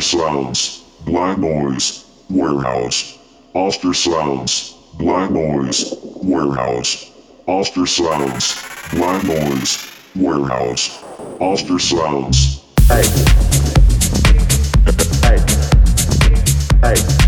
Sounds, Black Noise, Warehouse. Oster Sounds, Black Noise, Warehouse. Oster Sounds. Hey. Hey. Hey. Hey.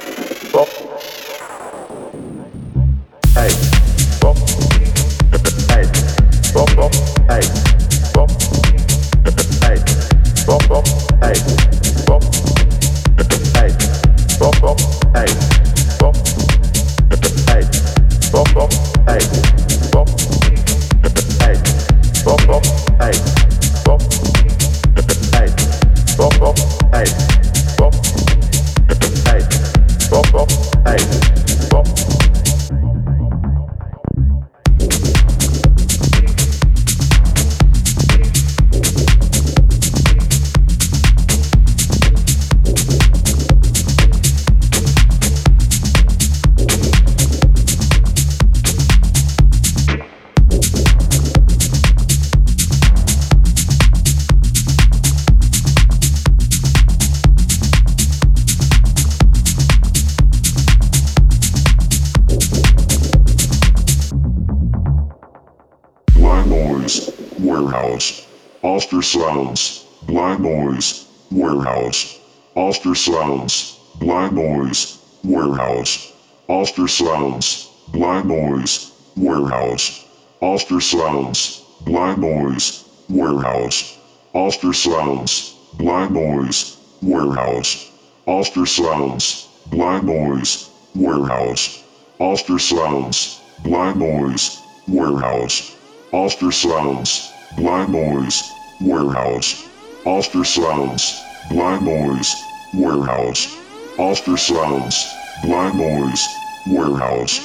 Oster Sounds, Black Noise, Warehouse. Oster Sounds, Black Noise, Warehouse. Oster Sounds, Black Noise, Warehouse. Oster Sounds, Black Noise, Warehouse. Oster Sounds, Black Noise, Warehouse. Oster Sounds, Black Noise, Warehouse. Oster Sounds, Black Noise, Warehouse. Oster Sounds, Black Noise, Warehouse.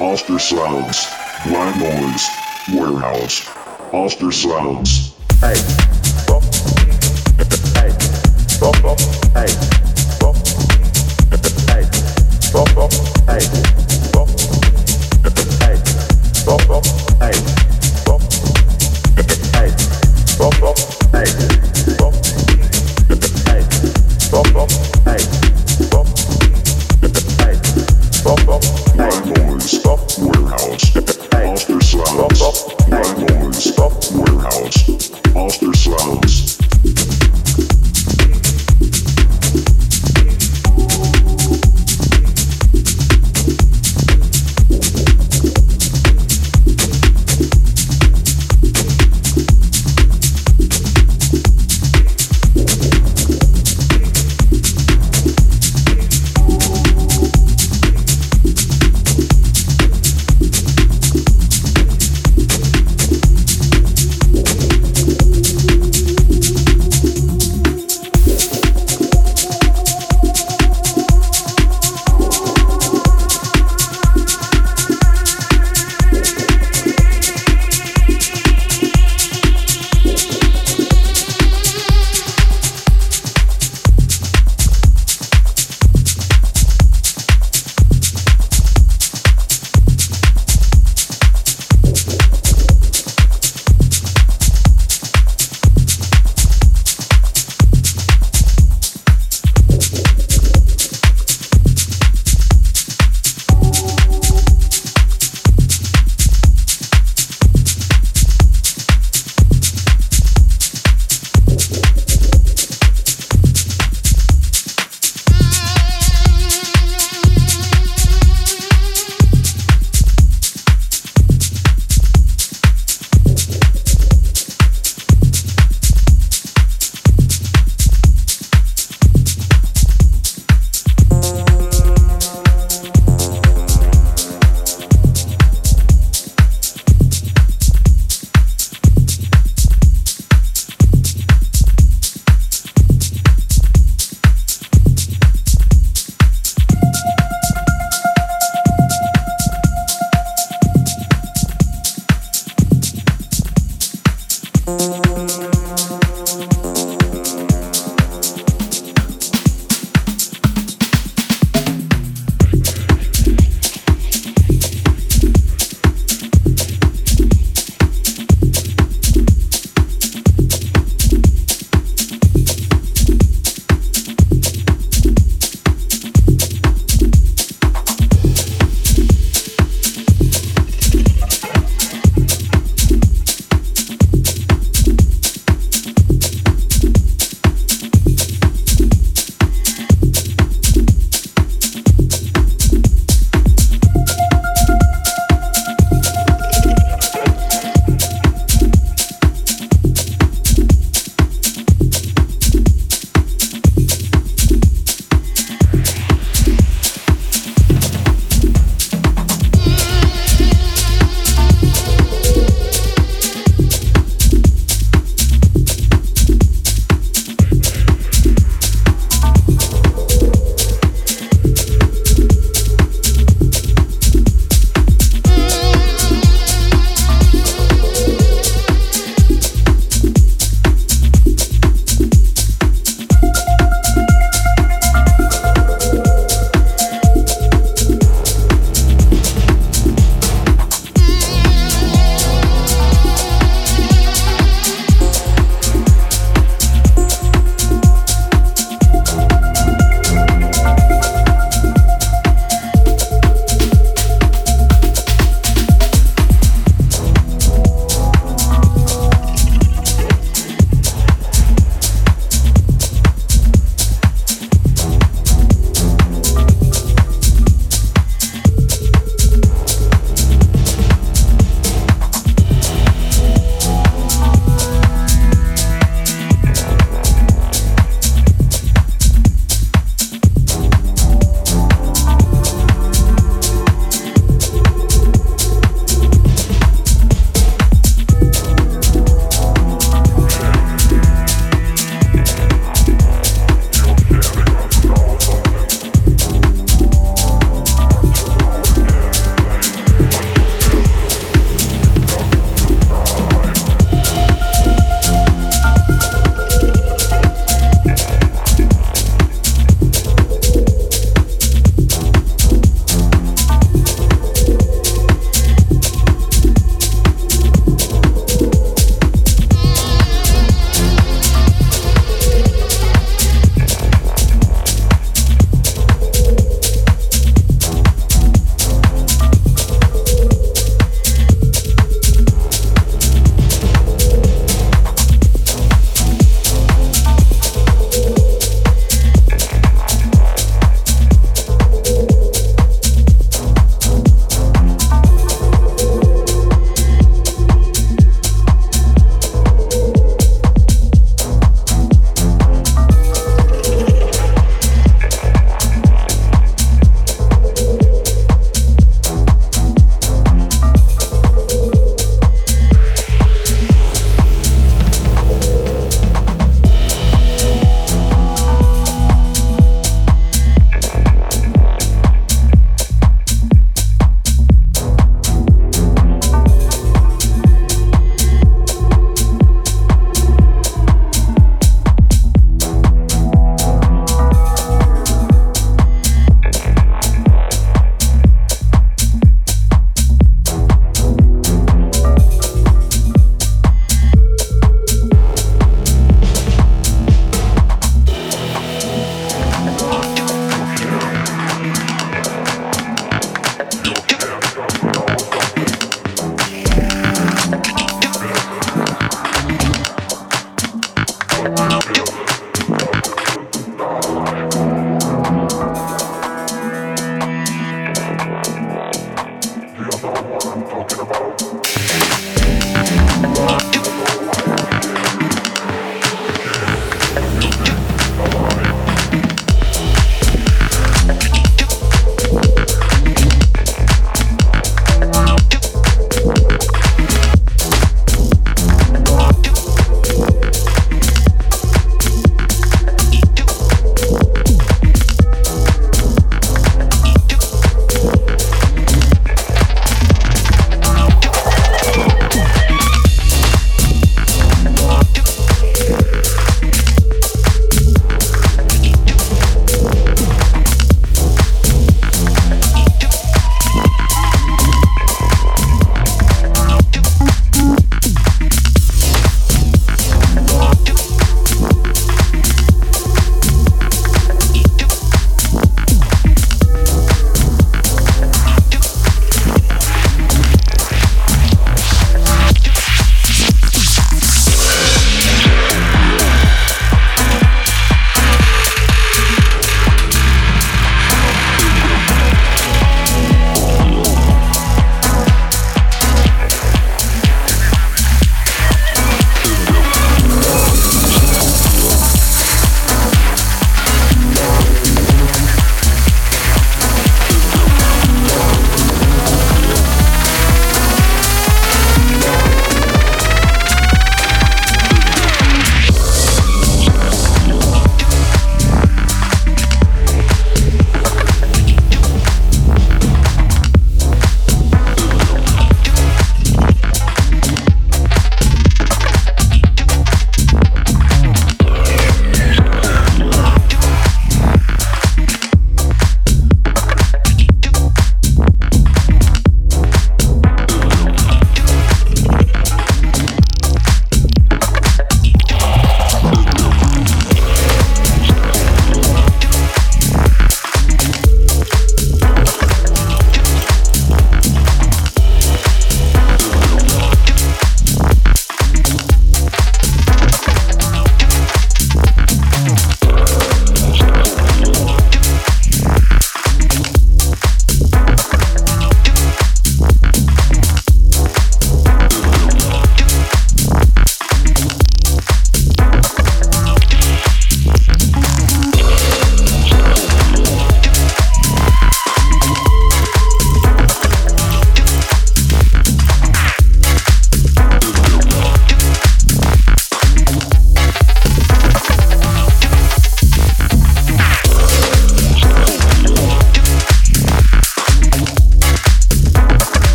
Oster Sounds, Black Noise, Warehouse. Oster Sounds. Hey. Hey. Hey. Hey. Hey. Hey. Hey. Hey. Bop. Hey. warehouse, after silence, one moment, stop. warehouse, after silence.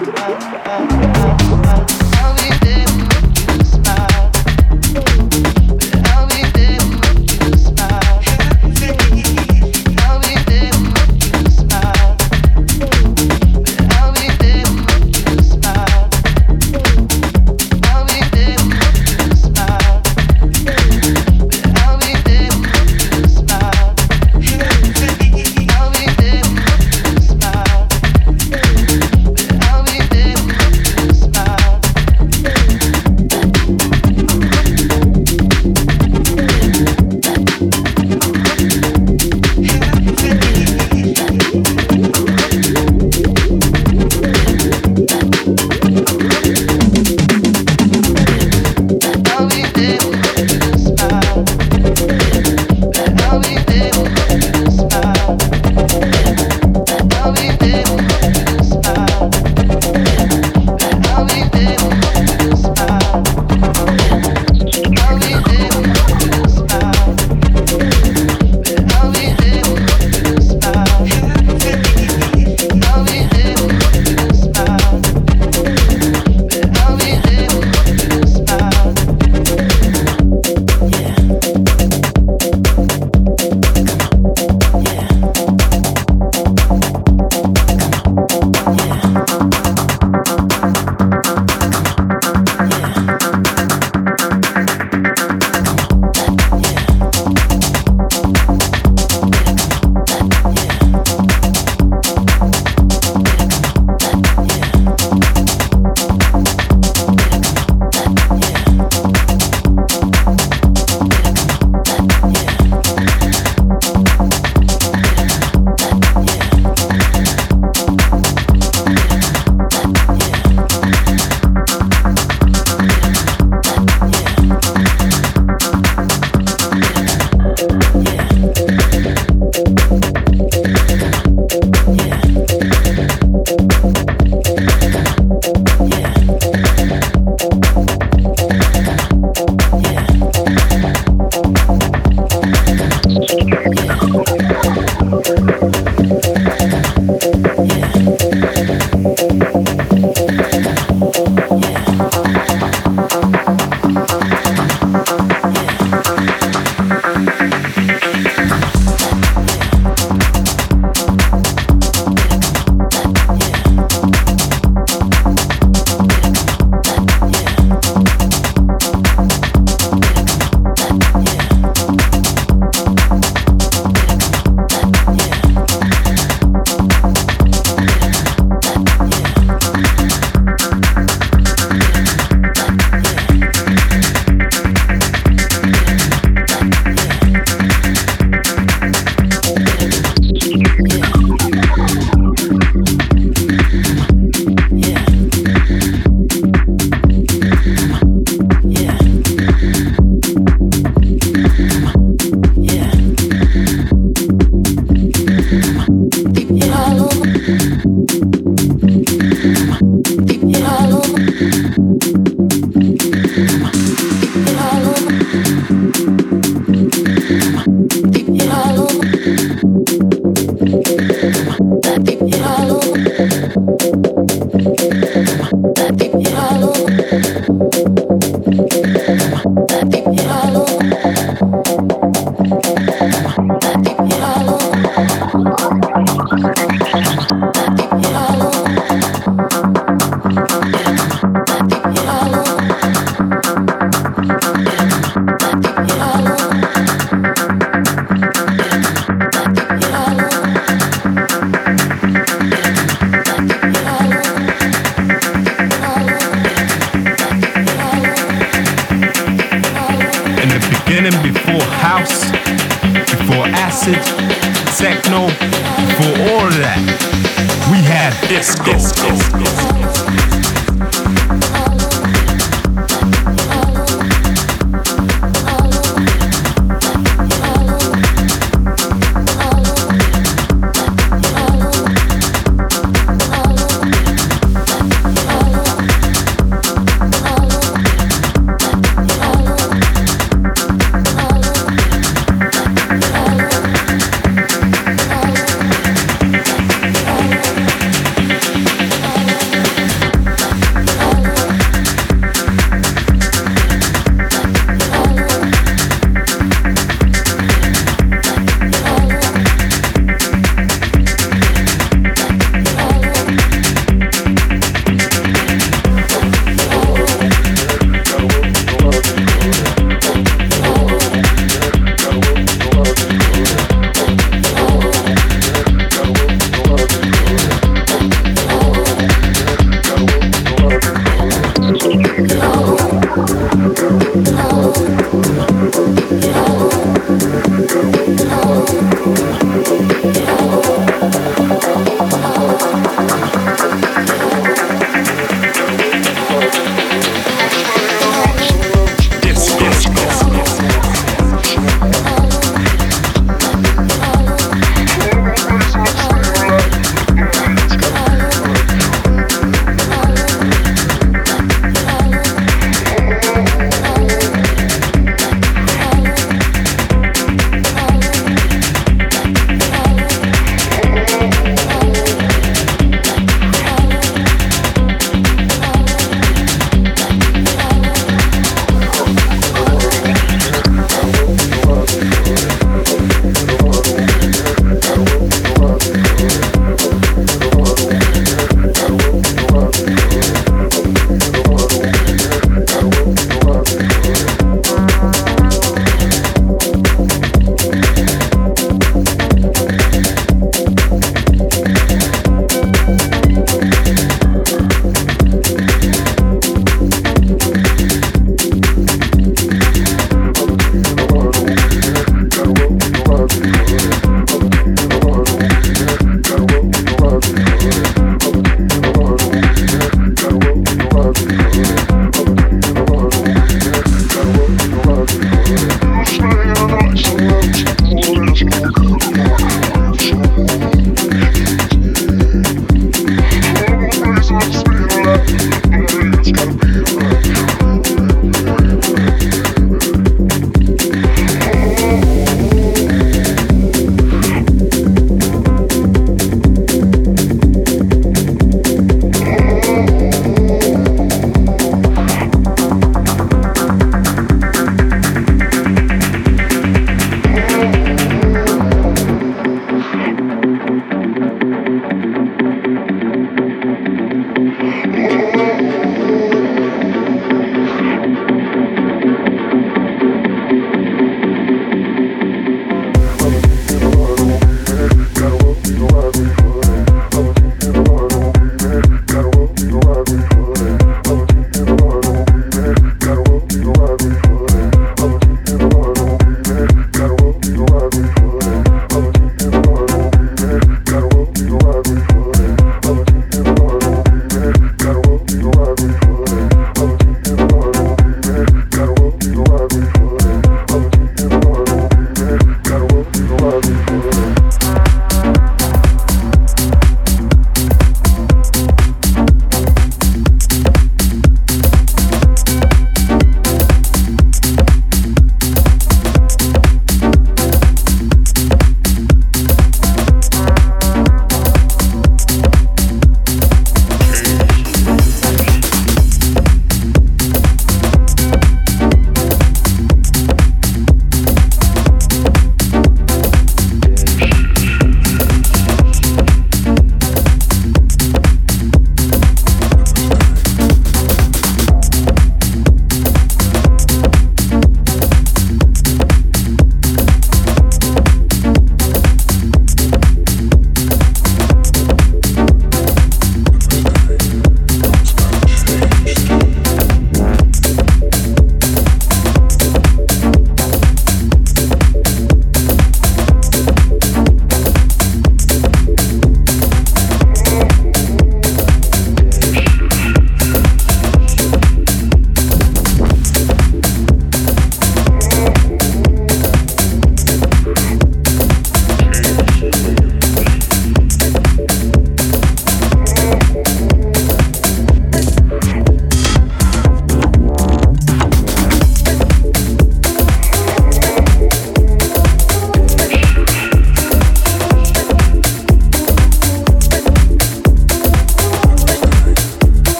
Ah, ah, ah, ah.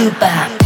you back.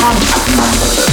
Physical contact.